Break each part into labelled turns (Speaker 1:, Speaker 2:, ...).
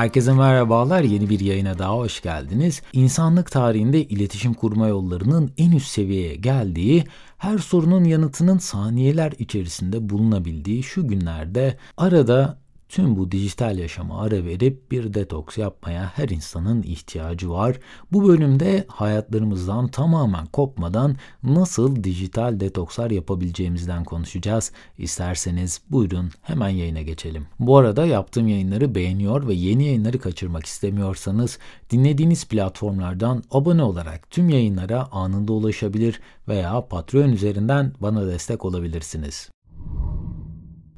Speaker 1: Herkese merhabalar. Yeni bir yayına daha hoş geldiniz. İnsanlık tarihinde iletişim kurma yollarının en üst seviyeye geldiği, her sorunun yanıtının saniyeler içerisinde bulunabildiği şu günlerde arada Tüm bu dijital yaşama ara verip bir detoks yapmaya her insanın ihtiyacı var. Bu bölümde hayatlarımızdan tamamen kopmadan nasıl dijital detokslar yapabileceğimizden konuşacağız. İsterseniz buyurun hemen yayına geçelim. Bu arada yaptığım yayınları beğeniyor ve yeni yayınları kaçırmak istemiyorsanız dinlediğiniz platformlardan abone olarak tüm yayınlara anında ulaşabilir veya Patreon üzerinden bana destek olabilirsiniz.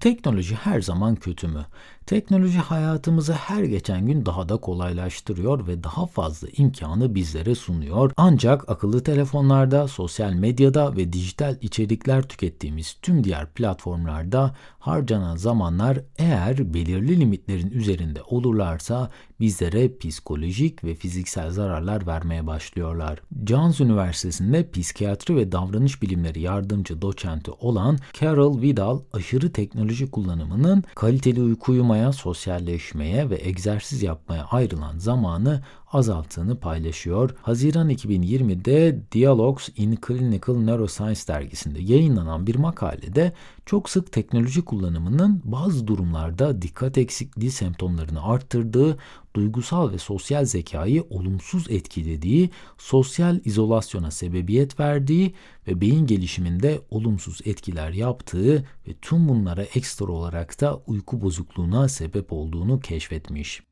Speaker 1: Teknoloji her zaman kötü mü? Teknoloji hayatımızı her geçen gün daha da kolaylaştırıyor ve daha fazla imkanı bizlere sunuyor. Ancak akıllı telefonlarda, sosyal medyada ve dijital içerikler tükettiğimiz tüm diğer platformlarda harcanan zamanlar eğer belirli limitlerin üzerinde olurlarsa bizlere psikolojik ve fiziksel zararlar vermeye başlıyorlar. Johns Üniversitesi'nde psikiyatri ve davranış bilimleri yardımcı doçenti olan Carol Vidal aşırı teknoloji kullanımının kaliteli uyku uyumaya, sosyalleşmeye ve egzersiz yapmaya ayrılan zamanı azalttığını paylaşıyor. Haziran 2020'de Dialogues in Clinical Neuroscience dergisinde yayınlanan bir makalede çok sık teknoloji kullanımının bazı durumlarda dikkat eksikliği semptomlarını arttırdığı, duygusal ve sosyal zekayı olumsuz etkilediği, sosyal izolasyona sebebiyet verdiği ve beyin gelişiminde olumsuz etkiler yaptığı ve tüm bunlara ekstra olarak da uyku bozukluğuna sebep olduğunu keşfetmiş.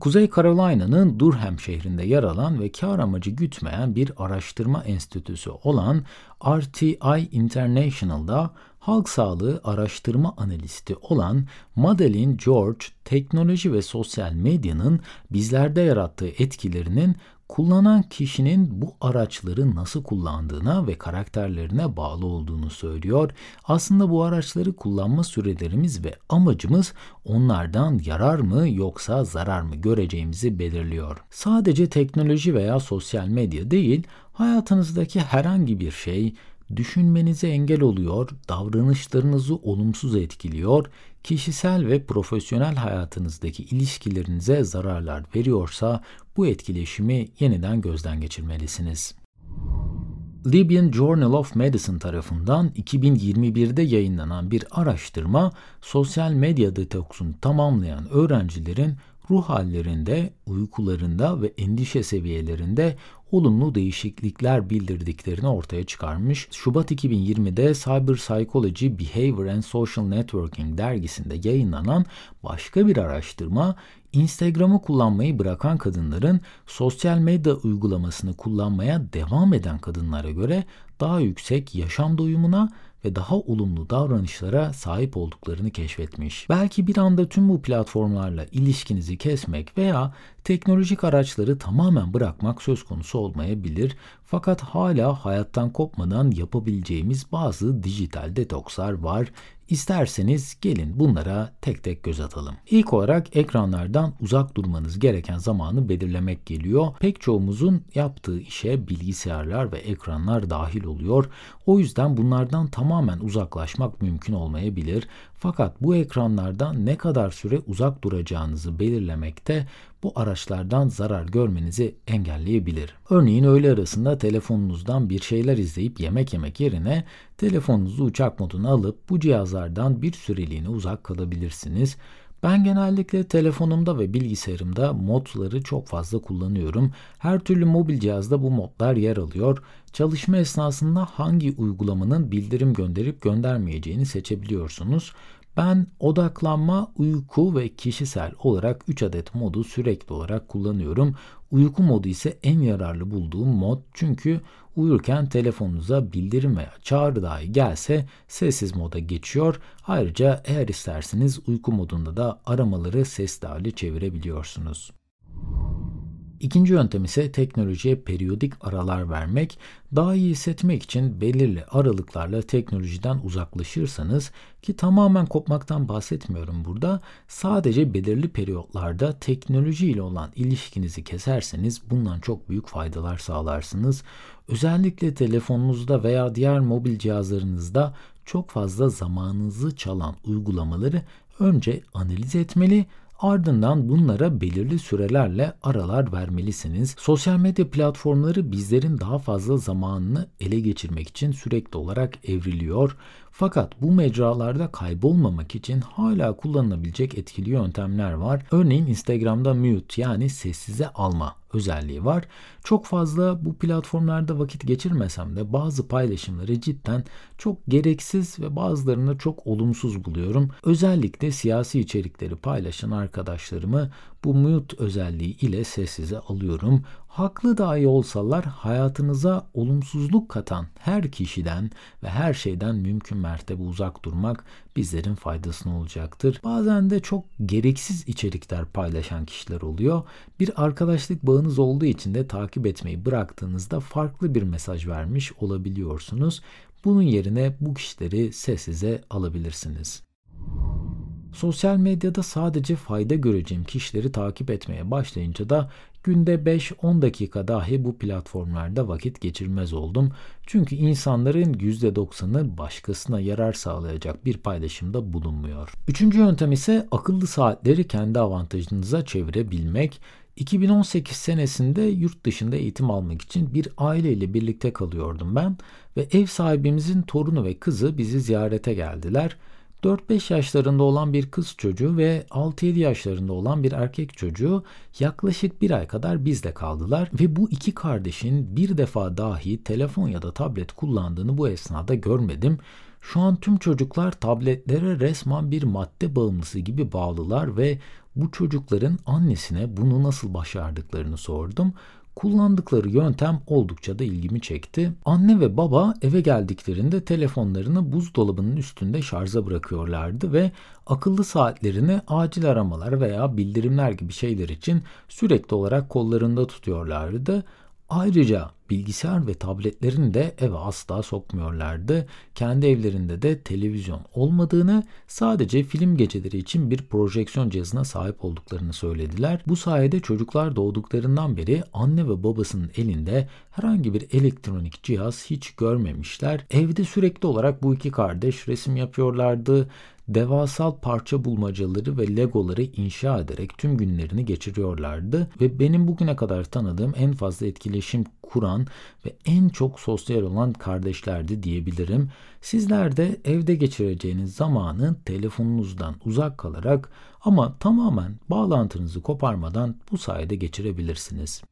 Speaker 1: Kuzey Carolina'nın Durham şehrinde yer alan ve kar amacı gütmeyen bir araştırma enstitüsü olan RTI International'da halk sağlığı araştırma analisti olan Madeline George, teknoloji ve sosyal medyanın bizlerde yarattığı etkilerinin kullanan kişinin bu araçları nasıl kullandığına ve karakterlerine bağlı olduğunu söylüyor. Aslında bu araçları kullanma sürelerimiz ve amacımız onlardan yarar mı yoksa zarar mı göreceğimizi belirliyor. Sadece teknoloji veya sosyal medya değil, hayatınızdaki herhangi bir şey düşünmenize engel oluyor, davranışlarınızı olumsuz etkiliyor, kişisel ve profesyonel hayatınızdaki ilişkilerinize zararlar veriyorsa bu etkileşimi yeniden gözden geçirmelisiniz. Libyan Journal of Medicine tarafından 2021'de yayınlanan bir araştırma, sosyal medya detoksunu tamamlayan öğrencilerin ruh hallerinde, uykularında ve endişe seviyelerinde olumlu değişiklikler bildirdiklerini ortaya çıkarmış. Şubat 2020'de Cyber Psychology, Behavior and Social Networking dergisinde yayınlanan başka bir araştırma Instagram'ı kullanmayı bırakan kadınların sosyal medya uygulamasını kullanmaya devam eden kadınlara göre daha yüksek yaşam doyumuna ve daha olumlu davranışlara sahip olduklarını keşfetmiş. Belki bir anda tüm bu platformlarla ilişkinizi kesmek veya teknolojik araçları tamamen bırakmak söz konusu olmayabilir. Fakat hala hayattan kopmadan yapabileceğimiz bazı dijital detokslar var. İsterseniz gelin bunlara tek tek göz atalım. İlk olarak ekranlardan uzak durmanız gereken zamanı belirlemek geliyor. Pek çoğumuzun yaptığı işe bilgisayarlar ve ekranlar dahil oluyor. O yüzden bunlardan tamamen uzaklaşmak mümkün olmayabilir. Fakat bu ekranlardan ne kadar süre uzak duracağınızı belirlemekte bu araçlardan zarar görmenizi engelleyebilir. Örneğin öğle arasında telefonunuzdan bir şeyler izleyip yemek yemek yerine telefonunuzu uçak moduna alıp bu cihazlardan bir süreliğine uzak kalabilirsiniz. Ben genellikle telefonumda ve bilgisayarımda modları çok fazla kullanıyorum. Her türlü mobil cihazda bu modlar yer alıyor. Çalışma esnasında hangi uygulamanın bildirim gönderip göndermeyeceğini seçebiliyorsunuz. Ben odaklanma, uyku ve kişisel olarak 3 adet modu sürekli olarak kullanıyorum. Uyku modu ise en yararlı bulduğum mod çünkü uyurken telefonunuza bildirim veya çağrı dahi gelse sessiz moda geçiyor. Ayrıca eğer isterseniz uyku modunda da aramaları sesli hale çevirebiliyorsunuz. İkinci yöntem ise teknolojiye periyodik aralar vermek. Daha iyi hissetmek için belirli aralıklarla teknolojiden uzaklaşırsanız ki tamamen kopmaktan bahsetmiyorum burada. Sadece belirli periyotlarda teknoloji ile olan ilişkinizi keserseniz bundan çok büyük faydalar sağlarsınız. Özellikle telefonunuzda veya diğer mobil cihazlarınızda çok fazla zamanınızı çalan uygulamaları önce analiz etmeli Ardından bunlara belirli sürelerle aralar vermelisiniz. Sosyal medya platformları bizlerin daha fazla zamanını ele geçirmek için sürekli olarak evriliyor. Fakat bu mecralarda kaybolmamak için hala kullanılabilecek etkili yöntemler var. Örneğin Instagram'da mute yani sessize alma özelliği var. Çok fazla bu platformlarda vakit geçirmesem de bazı paylaşımları cidden çok gereksiz ve bazılarını çok olumsuz buluyorum. Özellikle siyasi içerikleri paylaşan arkadaşlarımı bu mute özelliği ile sessize alıyorum. Haklı dahi olsalar hayatınıza olumsuzluk katan her kişiden ve her şeyden mümkün mertebe uzak durmak bizlerin faydasına olacaktır. Bazen de çok gereksiz içerikler paylaşan kişiler oluyor. Bir arkadaşlık bağınız olduğu için de takip etmeyi bıraktığınızda farklı bir mesaj vermiş olabiliyorsunuz. Bunun yerine bu kişileri sessize alabilirsiniz. Sosyal medyada sadece fayda göreceğim kişileri takip etmeye başlayınca da günde 5-10 dakika dahi bu platformlarda vakit geçirmez oldum. Çünkü insanların %90'ı başkasına yarar sağlayacak bir paylaşımda bulunmuyor. Üçüncü yöntem ise akıllı saatleri kendi avantajınıza çevirebilmek. 2018 senesinde yurt dışında eğitim almak için bir aileyle birlikte kalıyordum ben ve ev sahibimizin torunu ve kızı bizi ziyarete geldiler. 4-5 yaşlarında olan bir kız çocuğu ve 6-7 yaşlarında olan bir erkek çocuğu yaklaşık bir ay kadar bizde kaldılar ve bu iki kardeşin bir defa dahi telefon ya da tablet kullandığını bu esnada görmedim. Şu an tüm çocuklar tabletlere resmen bir madde bağımlısı gibi bağlılar ve bu çocukların annesine bunu nasıl başardıklarını sordum. Kullandıkları yöntem oldukça da ilgimi çekti. Anne ve baba eve geldiklerinde telefonlarını buzdolabının üstünde şarja bırakıyorlardı ve akıllı saatlerini acil aramalar veya bildirimler gibi şeyler için sürekli olarak kollarında tutuyorlardı. Ayrıca bilgisayar ve tabletlerini de eve asla sokmuyorlardı. Kendi evlerinde de televizyon olmadığını, sadece film geceleri için bir projeksiyon cihazına sahip olduklarını söylediler. Bu sayede çocuklar doğduklarından beri anne ve babasının elinde herhangi bir elektronik cihaz hiç görmemişler. Evde sürekli olarak bu iki kardeş resim yapıyorlardı, devasal parça bulmacaları ve legoları inşa ederek tüm günlerini geçiriyorlardı ve benim bugüne kadar tanıdığım en fazla etkileşim kuran ve en çok sosyal olan kardeşlerdi diyebilirim. Sizler de evde geçireceğiniz zamanı telefonunuzdan uzak kalarak ama tamamen bağlantınızı koparmadan bu sayede geçirebilirsiniz.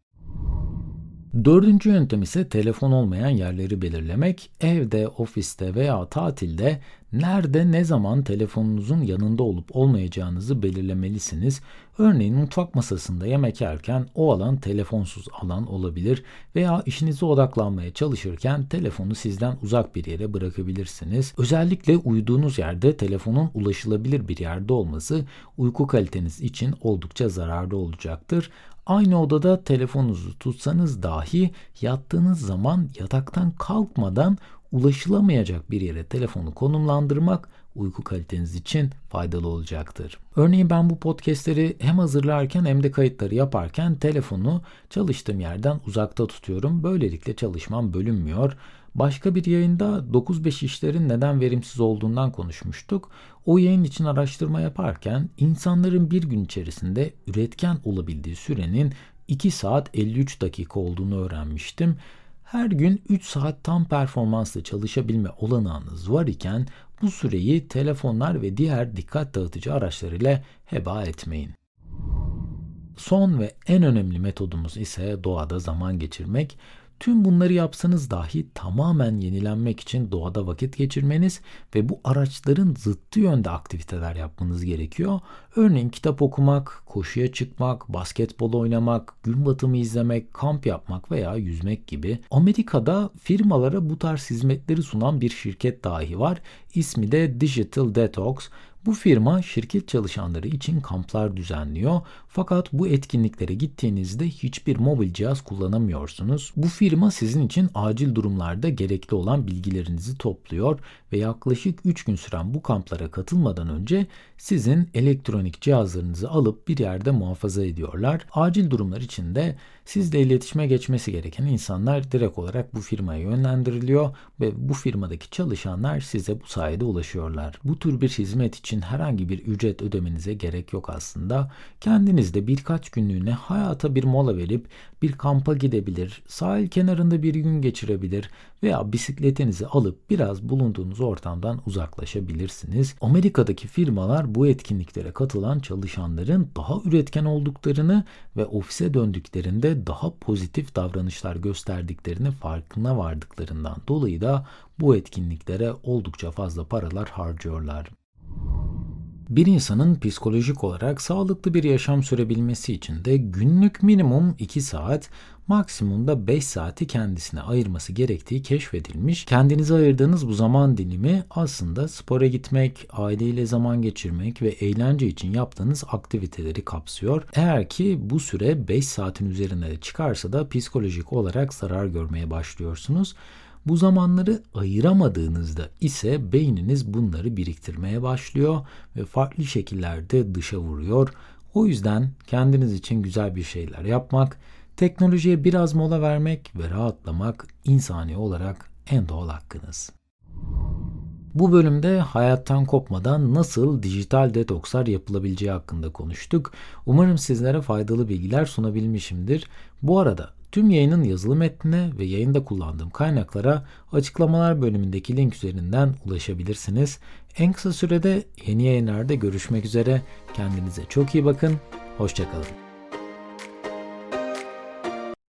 Speaker 1: Dördüncü yöntem ise telefon olmayan yerleri belirlemek. Evde, ofiste veya tatilde nerede ne zaman telefonunuzun yanında olup olmayacağınızı belirlemelisiniz. Örneğin mutfak masasında yemek yerken o alan telefonsuz alan olabilir veya işinize odaklanmaya çalışırken telefonu sizden uzak bir yere bırakabilirsiniz. Özellikle uyuduğunuz yerde telefonun ulaşılabilir bir yerde olması uyku kaliteniz için oldukça zararlı olacaktır. Aynı odada telefonunuzu tutsanız dahi yattığınız zaman yataktan kalkmadan ulaşılamayacak bir yere telefonu konumlandırmak uyku kaliteniz için faydalı olacaktır. Örneğin ben bu podcastleri hem hazırlarken hem de kayıtları yaparken telefonu çalıştığım yerden uzakta tutuyorum. Böylelikle çalışmam bölünmüyor. Başka bir yayında 9-5 işlerin neden verimsiz olduğundan konuşmuştuk. O yayın için araştırma yaparken insanların bir gün içerisinde üretken olabildiği sürenin 2 saat 53 dakika olduğunu öğrenmiştim. Her gün 3 saat tam performansla çalışabilme olanağınız var iken bu süreyi telefonlar ve diğer dikkat dağıtıcı araçlar ile heba etmeyin. Son ve en önemli metodumuz ise doğada zaman geçirmek. Tüm bunları yapsanız dahi tamamen yenilenmek için doğada vakit geçirmeniz ve bu araçların zıttı yönde aktiviteler yapmanız gerekiyor. Örneğin kitap okumak, koşuya çıkmak, basketbol oynamak, gün batımı izlemek, kamp yapmak veya yüzmek gibi. Amerika'da firmalara bu tarz hizmetleri sunan bir şirket dahi var. İsmi de Digital Detox. Bu firma şirket çalışanları için kamplar düzenliyor. Fakat bu etkinliklere gittiğinizde hiçbir mobil cihaz kullanamıyorsunuz. Bu firma sizin için acil durumlarda gerekli olan bilgilerinizi topluyor ve yaklaşık 3 gün süren bu kamplara katılmadan önce sizin elektronik cihazlarınızı alıp bir yerde muhafaza ediyorlar. Acil durumlar için de sizle iletişime geçmesi gereken insanlar direkt olarak bu firmaya yönlendiriliyor ve bu firmadaki çalışanlar size bu sayede ulaşıyorlar. Bu tür bir hizmet için için herhangi bir ücret ödemenize gerek yok aslında. Kendiniz de birkaç günlüğüne hayata bir mola verip bir kampa gidebilir, sahil kenarında bir gün geçirebilir veya bisikletinizi alıp biraz bulunduğunuz ortamdan uzaklaşabilirsiniz. Amerika'daki firmalar bu etkinliklere katılan çalışanların daha üretken olduklarını ve ofise döndüklerinde daha pozitif davranışlar gösterdiklerini farkına vardıklarından dolayı da bu etkinliklere oldukça fazla paralar harcıyorlar. Bir insanın psikolojik olarak sağlıklı bir yaşam sürebilmesi için de günlük minimum 2 saat, maksimumda 5 saati kendisine ayırması gerektiği keşfedilmiş. Kendinize ayırdığınız bu zaman dilimi aslında spora gitmek, aileyle zaman geçirmek ve eğlence için yaptığınız aktiviteleri kapsıyor. Eğer ki bu süre 5 saatin üzerine çıkarsa da psikolojik olarak zarar görmeye başlıyorsunuz. Bu zamanları ayıramadığınızda ise beyniniz bunları biriktirmeye başlıyor ve farklı şekillerde dışa vuruyor. O yüzden kendiniz için güzel bir şeyler yapmak, teknolojiye biraz mola vermek ve rahatlamak insani olarak en doğal hakkınız. Bu bölümde hayattan kopmadan nasıl dijital detokslar yapılabileceği hakkında konuştuk. Umarım sizlere faydalı bilgiler sunabilmişimdir. Bu arada Tüm yayının yazılı metnine ve yayında kullandığım kaynaklara açıklamalar bölümündeki link üzerinden ulaşabilirsiniz. En kısa sürede yeni yayınlarda görüşmek üzere. Kendinize çok iyi bakın. Hoşçakalın.